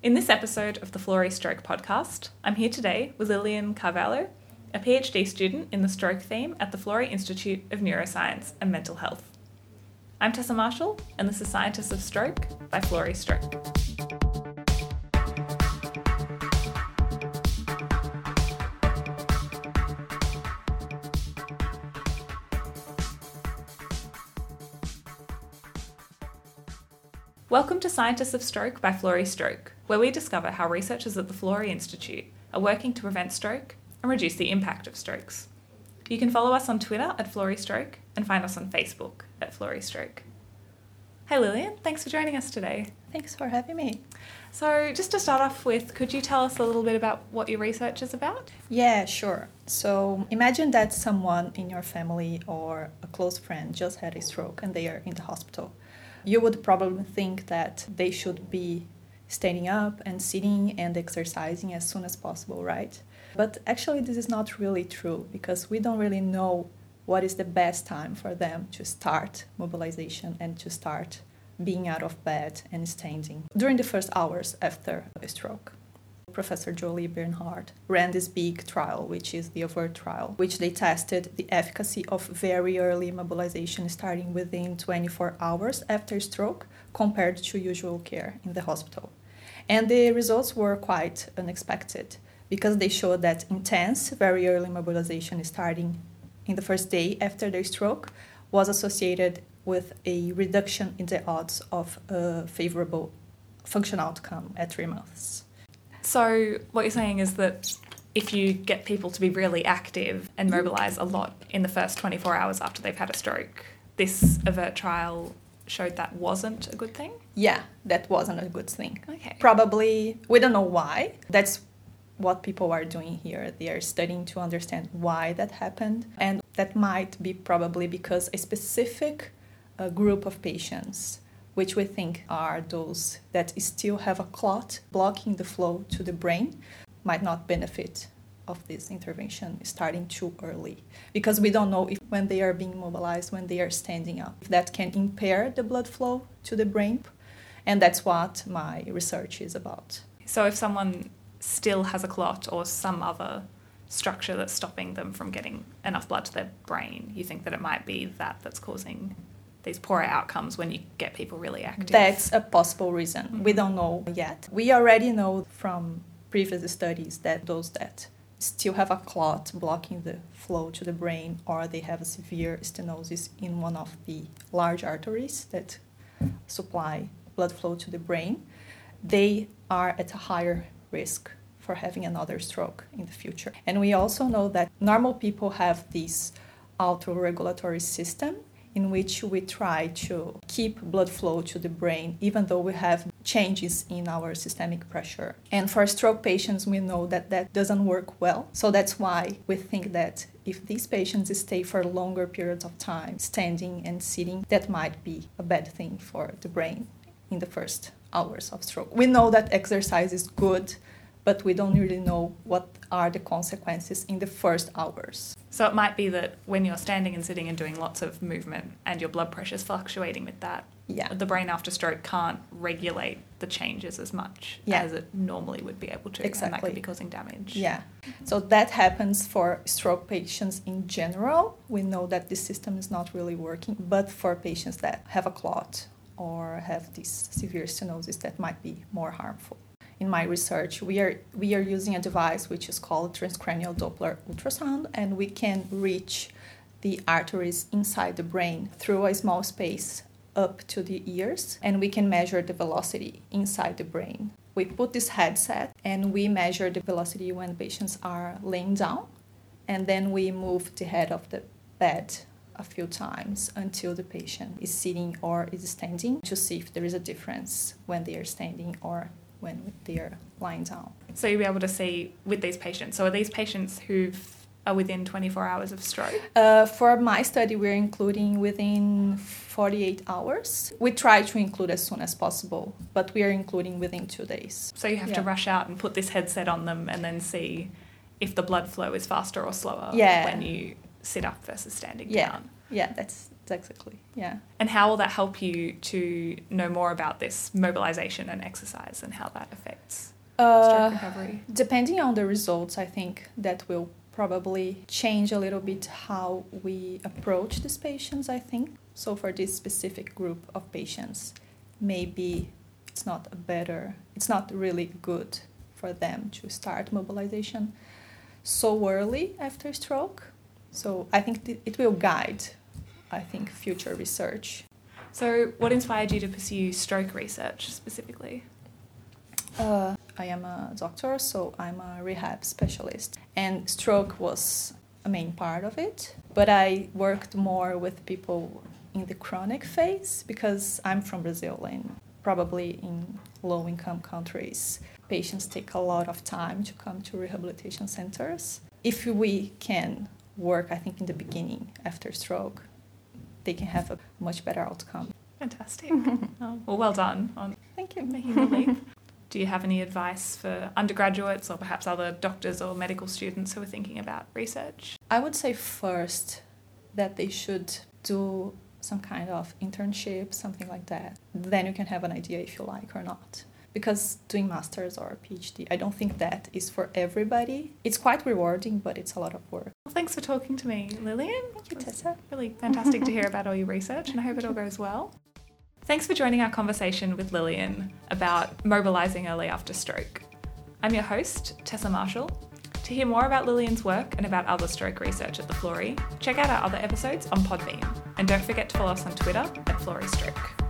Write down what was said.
In this episode of the Florey Stroke podcast, I'm here today with Lillian Carvalho, a PhD student in the stroke theme at the Florey Institute of Neuroscience and Mental Health. I'm Tessa Marshall, and this is Scientists of Stroke by Florey Stroke. Welcome to Scientists of Stroke by Florey Stroke, where we discover how researchers at the Florey Institute are working to prevent stroke and reduce the impact of strokes. You can follow us on Twitter at Florey Stroke and find us on Facebook at Florey Stroke. Hey Lillian, thanks for joining us today. Thanks for having me. So, just to start off with, could you tell us a little bit about what your research is about? Yeah, sure. So, imagine that someone in your family or a close friend just had a stroke and they are in the hospital you would probably think that they should be standing up and sitting and exercising as soon as possible, right? But actually, this is not really true because we don't really know what is the best time for them to start mobilization and to start being out of bed and standing during the first hours after a stroke. Professor Julie Bernhardt ran this big trial, which is the AVERT trial, which they tested the efficacy of very early mobilization starting within 24 hours after stroke compared to usual care in the hospital. And the results were quite unexpected because they showed that intense, very early mobilization starting in the first day after the stroke was associated with a reduction in the odds of a favorable function outcome at three months. So, what you're saying is that if you get people to be really active and mobilize a lot in the first 24 hours after they've had a stroke, this AVERT trial showed that wasn't a good thing? Yeah, that wasn't a good thing. Okay. Probably, we don't know why. That's what people are doing here. They are studying to understand why that happened. And that might be probably because a specific uh, group of patients which we think are those that still have a clot blocking the flow to the brain, might not benefit of this intervention starting too early because we don't know if when they are being mobilized when they are standing up if that can impair the blood flow to the brain and that's what my research is about so if someone still has a clot or some other structure that's stopping them from getting enough blood to their brain you think that it might be that that's causing these poorer outcomes when you get people really active? That's a possible reason. Mm-hmm. We don't know yet. We already know from previous studies that those that still have a clot blocking the flow to the brain or they have a severe stenosis in one of the large arteries that supply blood flow to the brain, they are at a higher risk for having another stroke in the future. And we also know that normal people have this autoregulatory system in which we try to keep blood flow to the brain, even though we have changes in our systemic pressure. And for stroke patients, we know that that doesn't work well. So that's why we think that if these patients stay for longer periods of time standing and sitting, that might be a bad thing for the brain in the first hours of stroke. We know that exercise is good but we don't really know what are the consequences in the first hours. So it might be that when you're standing and sitting and doing lots of movement and your blood pressure is fluctuating with that, yeah. the brain after stroke can't regulate the changes as much yeah. as it normally would be able to. Exactly. And that could be causing damage. Yeah. So that happens for stroke patients in general. We know that the system is not really working, but for patients that have a clot or have this severe stenosis, that might be more harmful in my research, we are we are using a device which is called transcranial Doppler ultrasound, and we can reach the arteries inside the brain through a small space up to the ears, and we can measure the velocity inside the brain. We put this headset and we measure the velocity when patients are laying down, and then we move the head of the bed a few times until the patient is sitting or is standing to see if there is a difference when they are standing or when they're lying down. So you'll be able to see with these patients. So are these patients who are within 24 hours of stroke? Uh, for my study, we're including within 48 hours. We try to include as soon as possible, but we are including within two days. So you have yeah. to rush out and put this headset on them and then see if the blood flow is faster or slower yeah. when you sit up versus standing yeah. down. Yeah, that's exactly. Yeah. And how will that help you to know more about this mobilization and exercise and how that affects stroke Uh, recovery? depending on the results, I think that will probably change a little bit how we approach these patients, I think. So, for this specific group of patients, maybe it's not a better, it's not really good for them to start mobilization so early after stroke. So, I think th- it will guide, I think, future research. So, what inspired you to pursue stroke research specifically? Uh, I am a doctor, so I'm a rehab specialist, and stroke was a main part of it. But I worked more with people in the chronic phase because I'm from Brazil, and probably in low income countries, patients take a lot of time to come to rehabilitation centers. If we can work, I think, in the beginning after stroke, they can have a much better outcome. Fantastic. oh, well, well done on Thank you. making the leap. Do you have any advice for undergraduates or perhaps other doctors or medical students who are thinking about research? I would say first that they should do some kind of internship, something like that. Then you can have an idea if you like or not. Because doing masters or a PhD, I don't think that is for everybody. It's quite rewarding, but it's a lot of work. Well, thanks for talking to me, Lillian. Thank you, Tessa. Really fantastic to hear about all your research, and I hope it all goes well. Thanks for joining our conversation with Lillian about mobilising early after stroke. I'm your host, Tessa Marshall. To hear more about Lillian's work and about other stroke research at the Florey, check out our other episodes on Podbean. And don't forget to follow us on Twitter at Florey Stroke.